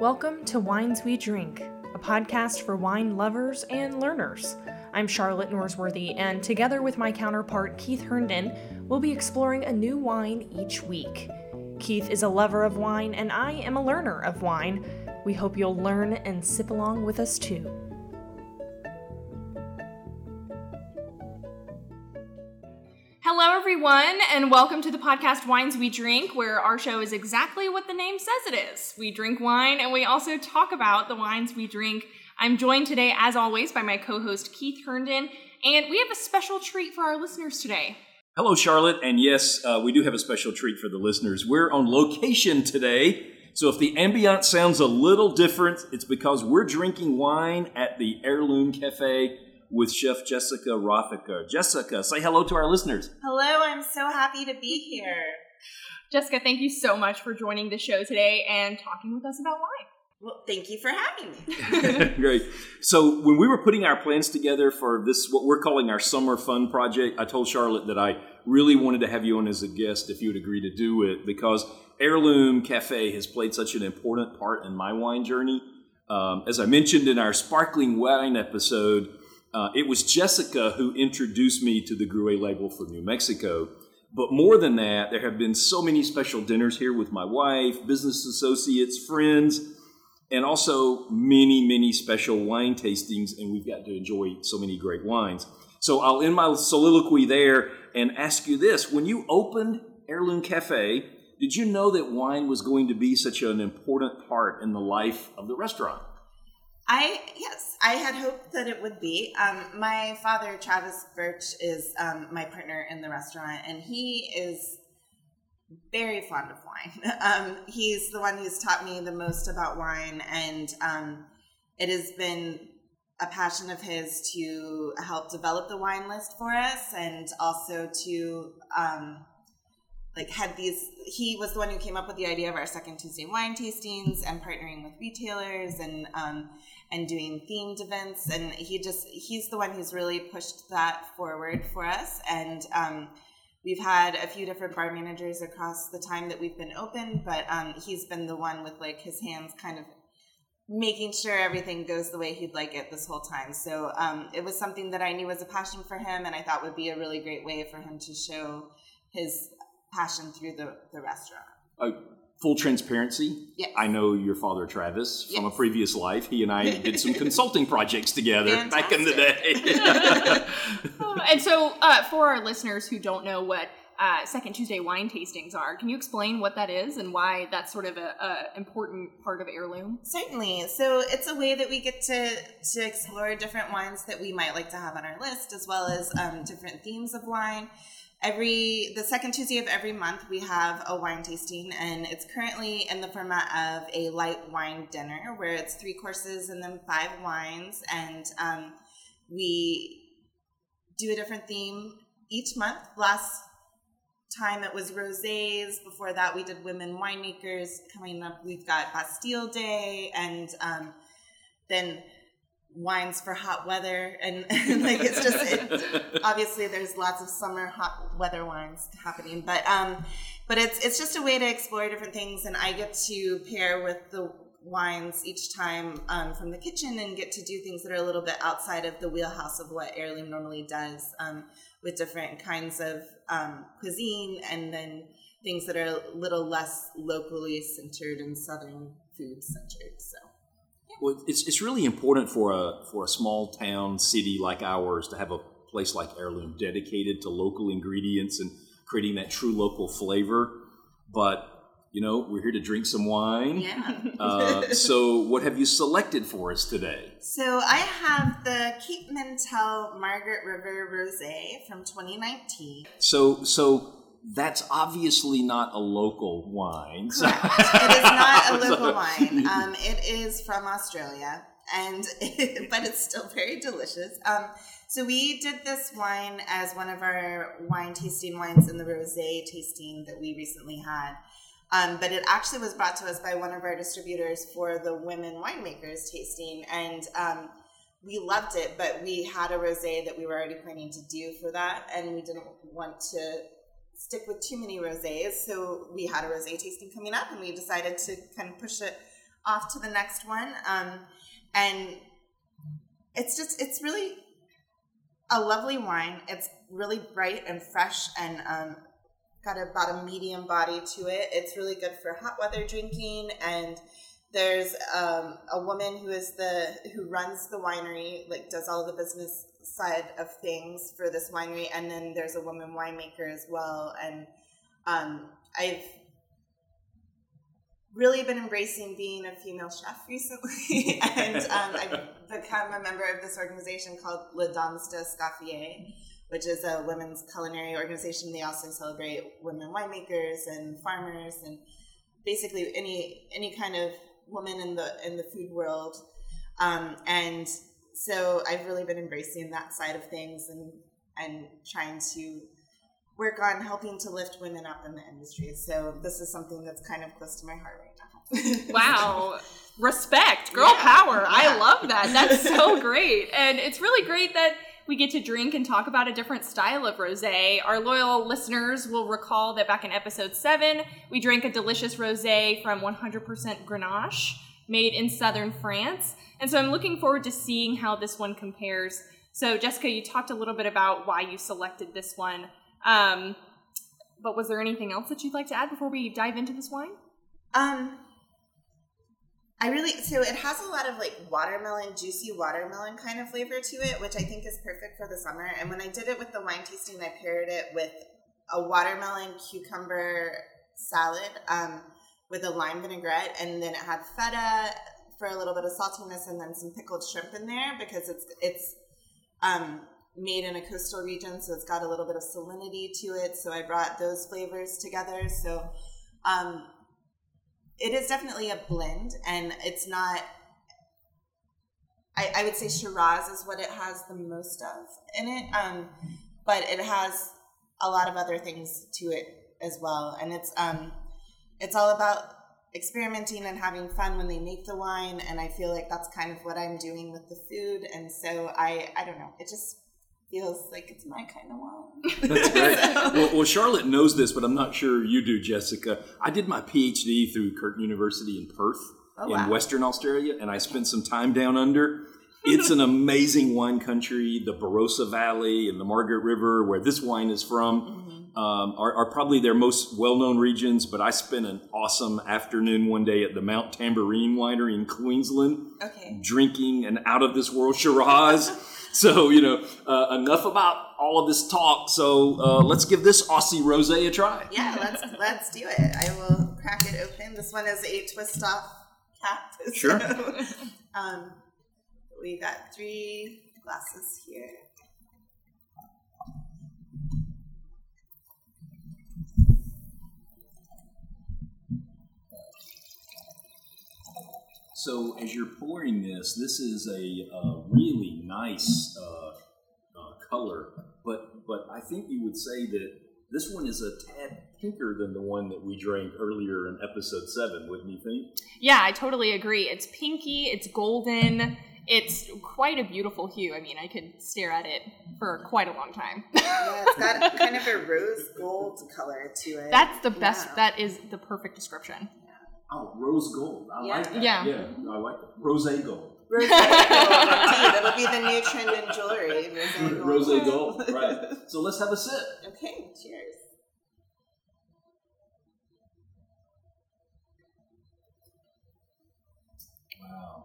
Welcome to Wines We Drink, a podcast for wine lovers and learners. I'm Charlotte Norsworthy, and together with my counterpart Keith Herndon, we'll be exploring a new wine each week. Keith is a lover of wine, and I am a learner of wine. We hope you'll learn and sip along with us too. Everyone, and welcome to the podcast Wines We Drink, where our show is exactly what the name says it is. We drink wine and we also talk about the wines we drink. I'm joined today, as always, by my co host Keith Herndon, and we have a special treat for our listeners today. Hello, Charlotte, and yes, uh, we do have a special treat for the listeners. We're on location today, so if the ambiance sounds a little different, it's because we're drinking wine at the Heirloom Cafe with Chef Jessica Rothacker. Jessica, say hello to our listeners. Hello, I'm so happy to be here. Jessica, thank you so much for joining the show today and talking with us about wine. Well, thank you for having me. Great. So, when we were putting our plans together for this, what we're calling our summer fun project, I told Charlotte that I really wanted to have you on as a guest if you would agree to do it because Heirloom Cafe has played such an important part in my wine journey. Um, as I mentioned in our sparkling wine episode, uh, it was Jessica who introduced me to the Gruet label for New Mexico. But more than that, there have been so many special dinners here with my wife, business associates, friends, and also many, many special wine tastings. And we've got to enjoy so many great wines. So I'll end my soliloquy there and ask you this. When you opened Heirloom Cafe, did you know that wine was going to be such an important part in the life of the restaurant? I yes, I had hoped that it would be. Um, my father, Travis Birch, is um, my partner in the restaurant, and he is very fond of wine. Um, he's the one who's taught me the most about wine, and um, it has been a passion of his to help develop the wine list for us, and also to um, like had these he was the one who came up with the idea of our second tuesday wine tastings and partnering with retailers and um, and doing themed events and he just he's the one who's really pushed that forward for us and um, we've had a few different bar managers across the time that we've been open but um, he's been the one with like his hands kind of making sure everything goes the way he'd like it this whole time so um, it was something that i knew was a passion for him and i thought would be a really great way for him to show his passion through the, the restaurant. Uh, full transparency. Yes. I know your father, Travis, from a previous life. He and I did some consulting projects together back in the Fantastic. day. and so, uh, for our listeners who don't know what uh, Second Tuesday wine tastings are, can you explain what that is and why that's sort of a, a important part of heirloom? Certainly. So it's a way that we get to to explore different wines that we might like to have on our list, as well as um, different themes of wine. Every the second Tuesday of every month, we have a wine tasting, and it's currently in the format of a light wine dinner, where it's three courses and then five wines, and um, we do a different theme each month. Last time it was rosés. Before that, we did women winemakers. Coming up, we've got Bastille Day, and um, then wines for hot weather. And, like it's just obviously there's lots of summer hot weather wines happening, but um, but it's it's just a way to explore different things, and I get to pair with the wines each time um, from the kitchen and get to do things that are a little bit outside of the wheelhouse of what heirloom normally does um, with different kinds of um, cuisine and then things that are a little less locally centered and southern food centered so well, it's, it's really important for a, for a small town city like ours to have a place like Heirloom dedicated to local ingredients and creating that true local flavor. But, you know, we're here to drink some wine. yeah Uh, so, what have you selected for us today? so i have the Cape Mentelle margaret river rosé from 2019 So, so that's obviously not a local wine. So- Correct. it is not a local wine. Um, it is from Australia, and but it's still very delicious. Um, so we did this wine as one of our wine tasting wines in the rosé tasting that we recently had. Um, but it actually was brought to us by one of our distributors for the women winemakers tasting, and um, we loved it. But we had a rosé that we were already planning to do for that, and we didn't want to stick with too many rosés. So we had a rosé tasting coming up, and we decided to kind of push it off to the next one. Um, and it's just, it's really a lovely wine. It's really bright and fresh and um, got about a medium body to it. It's really good for hot weather drinking and there's um, a woman who is the who runs the winery like does all the business side of things for this winery and then there's a woman winemaker as well and um, i've really been embracing being a female chef recently and um, i've become a member of this organization called Les Dames d'Escoffier which is a women's culinary organization. They also celebrate women winemakers and farmers and basically any any kind of woman in the in the food world, um, and so I've really been embracing that side of things and and trying to work on helping to lift women up in the industry. So this is something that's kind of close to my heart right now. wow. Respect, girl yeah, power. Yeah. I love that. That's so great. And it's really great that we get to drink and talk about a different style of rosé. Our loyal listeners will recall that back in episode 7, we drank a delicious rosé from 100% Grenache made in southern France. And so I'm looking forward to seeing how this one compares. So Jessica, you talked a little bit about why you selected this one. Um, but was there anything else that you'd like to add before we dive into this wine? Um, I really so it has a lot of like watermelon, juicy watermelon kind of flavor to it, which I think is perfect for the summer. And when I did it with the wine tasting, I paired it with a watermelon cucumber salad um, with a lime vinaigrette, and then it had feta for a little bit of saltiness, and then some pickled shrimp in there because it's it's um, made in a coastal region, so it's got a little bit of salinity to it. So I brought those flavors together. So um, it is definitely a blend, and it's not. I, I would say Shiraz is what it has the most of in it, um, but it has a lot of other things to it as well, and it's um, it's all about experimenting and having fun when they make the wine, and I feel like that's kind of what I'm doing with the food, and so I I don't know, it just feels like it's my kind of wine. That's great. so. well, well, Charlotte knows this, but I'm not sure you do, Jessica. I did my PhD through Curtin University in Perth oh, in wow. Western Australia, and I spent some time down under. It's an amazing wine country. The Barossa Valley and the Margaret River, where this wine is from, mm-hmm. Um, are, are, probably their most well known regions. But I spent an awesome afternoon one day at the Mount Tamborine Winery in Queensland, okay. drinking an out of this world Shiraz. so you know, uh, enough about all of this talk. So uh, let's give this Aussie rosé a try. Yeah, let's let's do it. I will crack it open. This one is a twist off cap. Sure. So, um, we got three glasses here. So as you're pouring this, this is a, a really nice uh, uh, color, but but I think you would say that this one is a tad pinker than the one that we drank earlier in episode seven, wouldn't you think? Yeah, I totally agree. It's pinky, it's golden, it's quite a beautiful hue. I mean, I could stare at it for quite a long time. yeah, it's got kind of a rose gold color to it. That's the best. Yeah. That is the perfect description. Oh, rose gold. I yeah. like that. Yeah. Yeah, I like it. Rose gold. Rose gold, That'll be the new trend in jewelry. Rose gold. gold. Right. So let's have a sip. Okay. Cheers. Wow.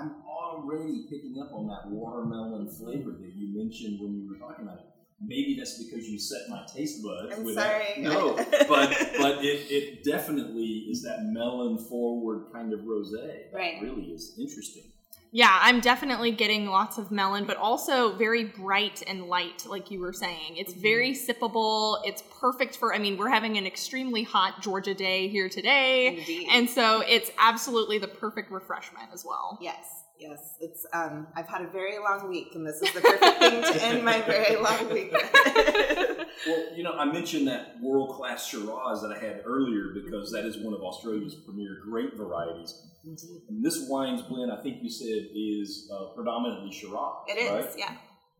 I'm already picking up on that watermelon flavor that you mentioned when you were talking about it maybe that's because you set my taste buds. I'm sorry. No, but but it, it definitely is that melon forward kind of rosé. Right. really is interesting. Yeah, I'm definitely getting lots of melon, but also very bright and light, like you were saying. It's mm-hmm. very sippable. It's perfect for, I mean, we're having an extremely hot Georgia day here today. Indeed. And so it's absolutely the perfect refreshment as well. Yes. Yes, it's. Um, I've had a very long week, and this is the perfect thing to end my very long week. well, you know, I mentioned that world class Shiraz that I had earlier because that is one of Australia's premier grape varieties. And this wine's blend, I think you said, is uh, predominantly Shiraz. It is, right? yeah.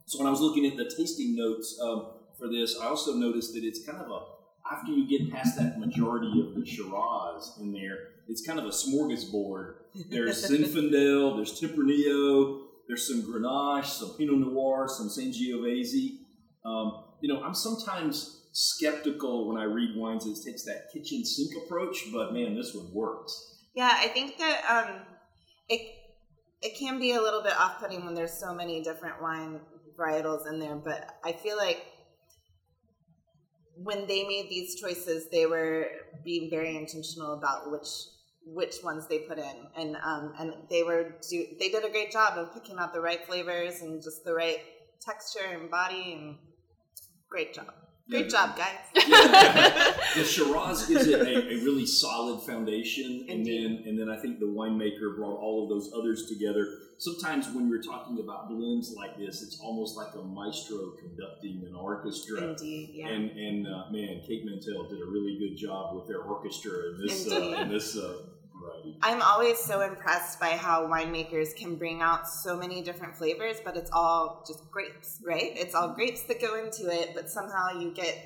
So when I was looking at the tasting notes um, for this, I also noticed that it's kind of a after you get past that majority of the Shiraz in there, it's kind of a smorgasbord. There's Zinfandel, there's Tempranillo, there's some Grenache, some Pinot Noir, some Sangiovese. Um, you know, I'm sometimes skeptical when I read wines that takes that kitchen sink approach, but man, this one works. Yeah, I think that um, it it can be a little bit off putting when there's so many different wine varietals in there, but I feel like when they made these choices, they were being very intentional about which which ones they put in, and um, and they were do, they did a great job of picking out the right flavors and just the right texture and body, and great job. Great job, guys. Yeah. the Shiraz gives it a, a, really solid foundation, and then and then I think the winemaker brought all of those others together. Sometimes when you're talking about blends like this, it's almost like a maestro conducting an orchestra. Indeed, yeah. And and uh, man, Cape Mentelle did a really good job with their orchestra in this uh, in this uh, I'm always so impressed by how winemakers can bring out so many different flavors, but it's all just grapes, right? It's all grapes that go into it, but somehow you get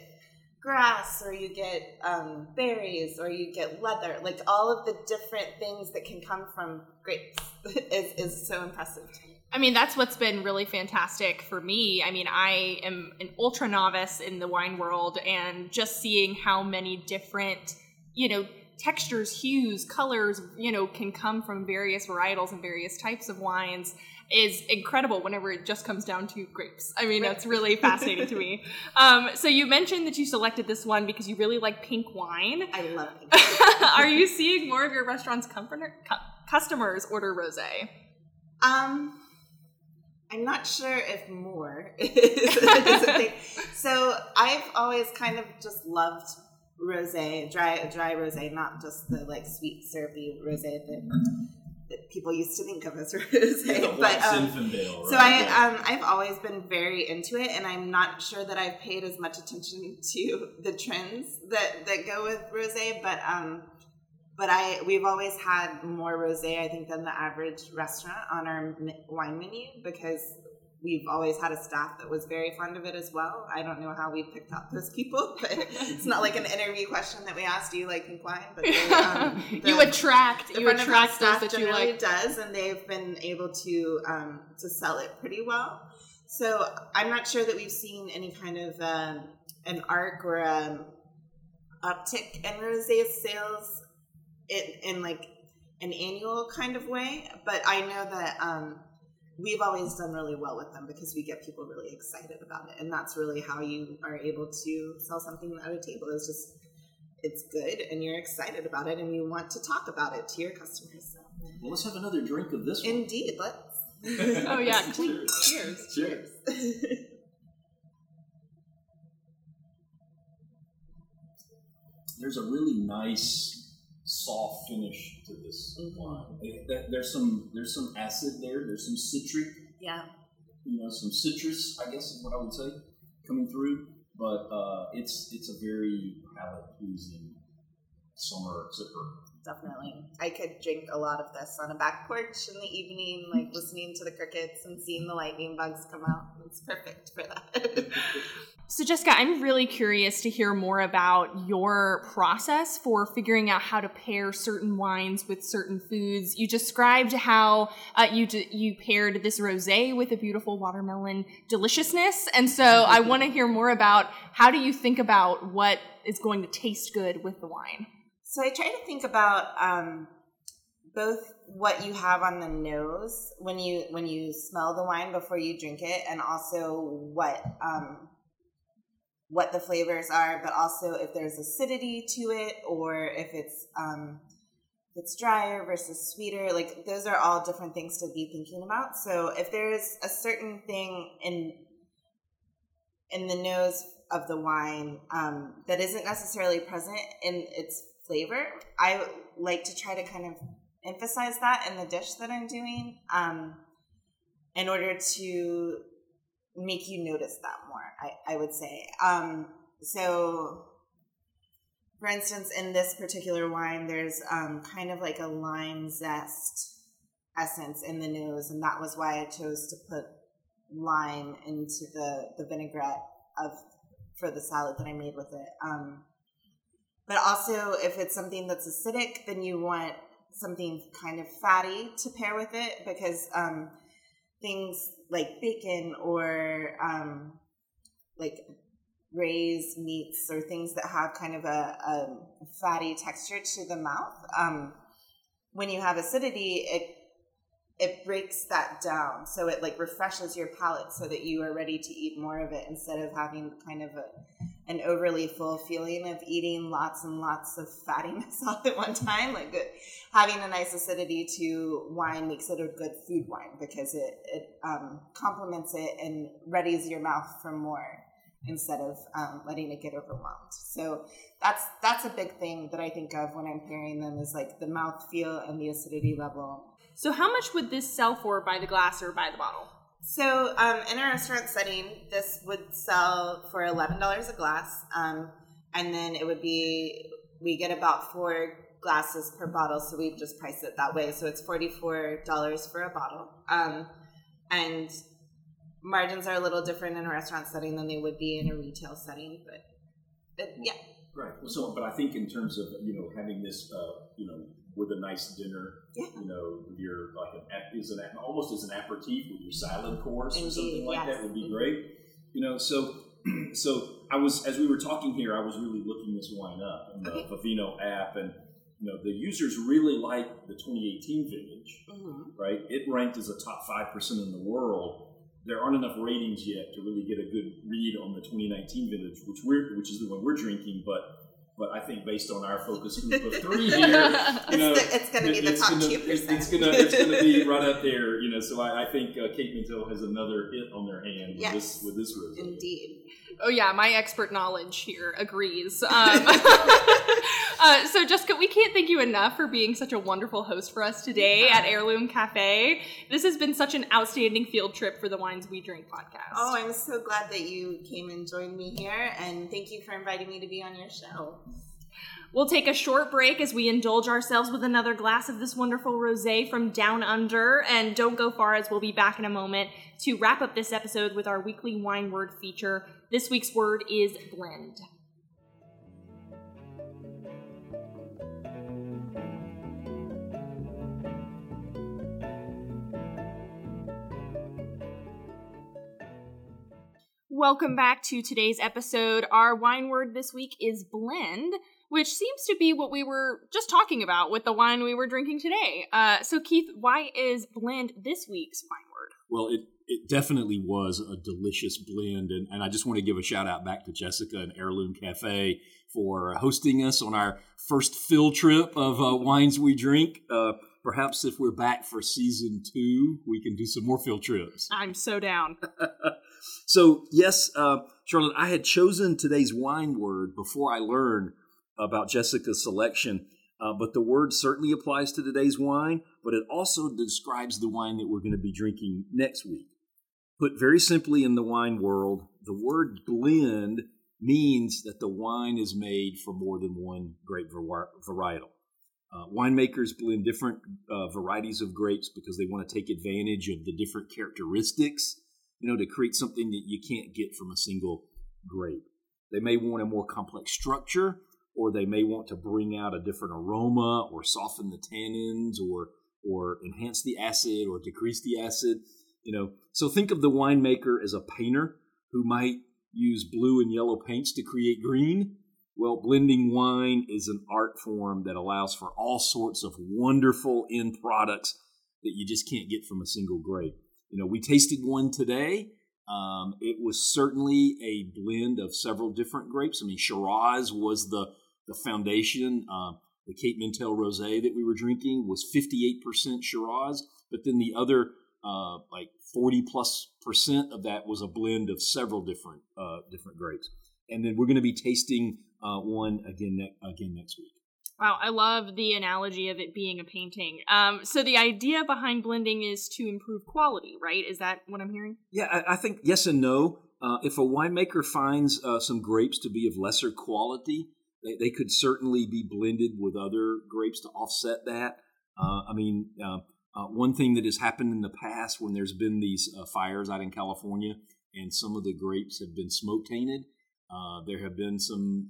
grass or you get um, berries or you get leather. Like all of the different things that can come from grapes is, is so impressive to me. I mean, that's what's been really fantastic for me. I mean, I am an ultra novice in the wine world, and just seeing how many different, you know, textures, hues, colors, you know, can come from various varietals and various types of wines is incredible whenever it just comes down to grapes. I mean, right. that's really fascinating to me. Um, so you mentioned that you selected this one because you really like pink wine. I love pink Are you seeing more of your restaurant's customers order rosé? Um, I'm not sure if more is, is a thing. So I've always kind of just loved rosé, dry dry rosé, not just the like sweet syrupy rosé that, that people used to think of as rosé. Yeah, but um, right? so I um, I've always been very into it, and I'm not sure that I've paid as much attention to the trends that that go with rosé, but um. But I, we've always had more rosé, I think, than the average restaurant on our wine menu because we've always had a staff that was very fond of it as well. I don't know how we picked out those people, but it's not like an interview question that we asked. you like pink wine? But they, um, the, you attract you attract those that you like. Does and they've been able to um, to sell it pretty well. So I'm not sure that we've seen any kind of um, an arc or a uptick in rosé sales in, in like an annual kind of way, but I know that um, we've always done really well with them because we get people really excited about it and that's really how you are able to sell something at a table is just it's good and you're excited about it and you want to talk about it to your customers so. well let's have another drink of this one. indeed let's oh yeah cheers cheers, cheers. there's a really nice soft finish to this mm-hmm. wine. There's some there's some acid there. There's some citric. Yeah. You know, some citrus. I guess is what I would say coming through. But uh, it's it's a very palate pleasing summer sipper. Definitely, I could drink a lot of this on a back porch in the evening, like listening to the crickets and seeing the lightning bugs come out. It's perfect for that. So, Jessica, I'm really curious to hear more about your process for figuring out how to pair certain wines with certain foods. You described how uh, you d- you paired this rosé with a beautiful watermelon deliciousness, and so I want to hear more about how do you think about what is going to taste good with the wine. So, I try to think about um, both what you have on the nose when you when you smell the wine before you drink it, and also what um, what the flavors are, but also if there's acidity to it or if it's um, if it's drier versus sweeter. Like those are all different things to be thinking about. So if there's a certain thing in in the nose of the wine um, that isn't necessarily present in its flavor, I like to try to kind of emphasize that in the dish that I'm doing um, in order to make you notice that more, I, I would say. Um, so, for instance, in this particular wine, there's um, kind of like a lime zest essence in the nose, and that was why I chose to put lime into the, the vinaigrette of for the salad that I made with it. Um, but also if it's something that's acidic, then you want something kind of fatty to pair with it because um, things like bacon or um, like raised meats or things that have kind of a, a fatty texture to the mouth. Um, when you have acidity, it it breaks that down, so it like refreshes your palate, so that you are ready to eat more of it instead of having kind of a an overly full feeling of eating lots and lots of fattiness all at one time. Like having a nice acidity to wine makes it a good food wine because it it um, complements it and readies your mouth for more instead of um, letting it get overwhelmed. So that's that's a big thing that I think of when I'm pairing them is like the mouth feel and the acidity level. So how much would this sell for by the glass or by the bottle? So um, in a restaurant setting, this would sell for eleven dollars a glass, um, and then it would be we get about four glasses per bottle, so we just price it that way. So it's forty four dollars for a bottle, um, and margins are a little different in a restaurant setting than they would be in a retail setting, but, but yeah. Right. So, but I think in terms of you know having this, uh, you know, with a nice dinner, yeah. you know, with your like an is an almost as an aperitif with your salad course Indeed, or something like yes. that would be Mhm. great. You know, so so I was as we were talking here, I was really looking this wine up in the Okay. Vivino app, and you know, the users really like the 2018 vintage. Mhm. right? It ranked as a top five percent in the world. There aren't enough ratings yet to really get a good read on the 2019 vintage, which we're which is the one we're drinking. But but I think based on our focus group of three here, you know, It's, it's going to be the it's top gonna, two it's, percent. it's gonna it's gonna be right up there, you know. So I, I think uh, Cape Mentelle has another hit on their hand with Yes. this with this rosé. Indeed. Oh yeah, my expert knowledge here agrees. Um, uh, so Jessica, we can't thank you enough for being such a wonderful host for us today at Heirloom Cafe. This has been such an outstanding field trip for the Wines We Drink podcast. Oh, I'm so glad that you came and joined me here, and thank you for inviting me to be on your show. We'll take a short break as we indulge ourselves with another glass of this wonderful rosé from Down Under. And don't go far as we'll be back in a moment to wrap up this episode with our weekly wine word feature. This week's word is blend. Welcome back to today's episode. Our wine word this week is blend, which seems to be what we were just talking about with the wine we were drinking today. Uh, so, Keith, why is blend this week's wine word? Well, it, it definitely was a delicious blend. And, and I just want to give a shout out back to Jessica and Heirloom Cafe for hosting us on our first field trip of uh, Wines We Drink. Uh, perhaps if we're back for season two, we can do some more field trips. I'm so down. So, yes, uh, Charlotte, I had chosen today's wine word before I learned about Jessica's selection. Uh, but the word certainly applies to today's wine, but it also describes the wine that we're going to be drinking next week. Put very simply in the wine world, the word blend means that the wine is made from more than one grape var- varietal. Uh, winemakers blend different uh, varieties of grapes because they want to take advantage of the different characteristics, you know, to create something that you can't get from a single grape. They may want a more complex structure, or they may want to bring out a different aroma, or soften the tannins, or or enhance the acid, or decrease the acid. You know, so think of the winemaker as a painter who might use blue and yellow paints to create green. Well, blending wine is an art form that allows for all sorts of wonderful end products that you just can't get from a single grape. You know, we tasted one today. Um, it was certainly a blend of several different grapes. I mean, Shiraz was the the foundation. Uh, the Cape Mentelle Rosé that we were drinking was 58% Shiraz, but then the other uh, like 40 plus percent of that was a blend of several different uh, different grapes. And then we're going to be tasting uh, one again ne- again next week. Wow, I love the analogy of it being a painting. Um, so the idea behind blending is to improve quality, right? Is that what I'm hearing? Yeah, I, I think yes and no. Uh, if a winemaker finds uh, some grapes to be of lesser quality, they, they could certainly be blended with other grapes to offset that. Uh, I mean, uh, uh, one thing that has happened in the past when there's been these uh, fires out in California and some of the grapes have been smoke tainted, there have been some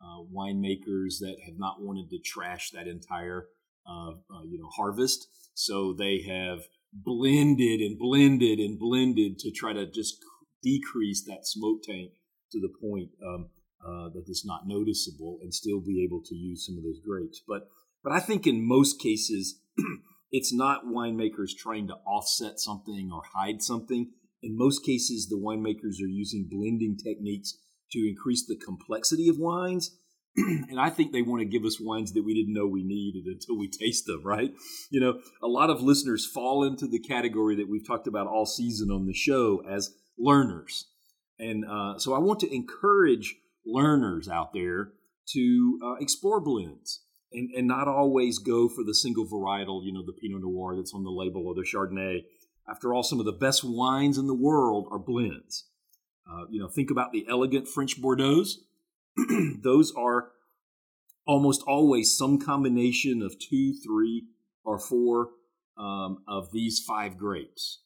uh, winemakers that have not wanted to trash that entire uh, uh, you know harvest, so they have blended and blended and blended to try to just decrease that smoke taint to the point um, uh, that it's not noticeable and still be able to use some of those grapes. But but I think in most cases, it's not winemakers trying to offset something or hide something. In most cases, the winemakers are using blending techniques to increase the complexity of wines. and I think they want to give us wines that we didn't know we needed until we taste them, right? You know, a lot of listeners fall into the category that we've talked about all season on the show as learners. And uh, so I want to encourage learners out there to uh, explore blends and, and not always go for the single varietal, you know, the Pinot Noir that's on the label or the Chardonnay. After all, some of the best wines in the world are blends. Uh, you know, think about the elegant French Bordeaux's. Those are almost always some combination of two, three, or four um, of these five grapes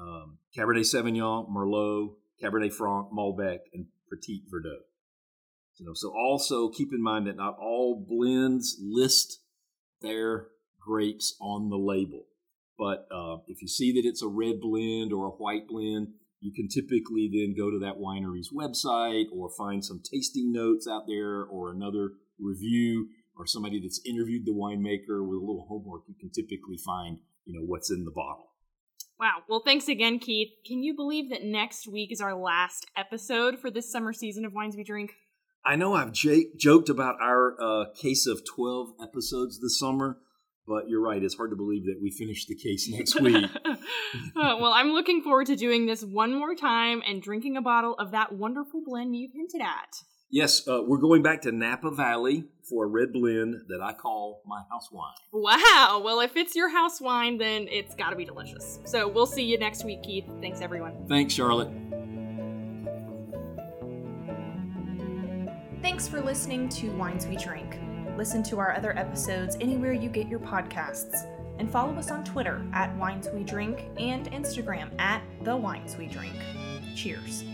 um, Cabernet Sauvignon, Merlot, Cabernet Franc, Malbec, and Petit Verdot. You know, so also keep in mind that not all blends list their grapes on the label. But uh, if you see that it's a red blend or a white blend, you can typically then go to that winery's website or find some tasting notes out there or another review or somebody that's interviewed the winemaker with a little homework. You can typically find, you know, what's in the bottle. Wow. Well, thanks again, Keith. Can you believe that next week is our last episode for this summer season of Wines We Drink? I know I've j- joked about our uh, case of 12 episodes this summer, but you're right. It's hard to believe that we finished the case next week. uh, well, I'm looking forward to doing this one more time and drinking a bottle of that wonderful blend you've hinted at. Yes, uh, we're going back to Napa Valley for a red blend that I call my house wine. Wow. Well, if it's your house wine, then it's got to be delicious. So we'll see you next week, Keith. Thanks, everyone. Thanks, Charlotte. Thanks for listening to Wines We Drink. Listen to our other episodes anywhere you get your podcasts. And follow us on Twitter at Wines We Drink and Instagram at The Wines We Drink. Cheers.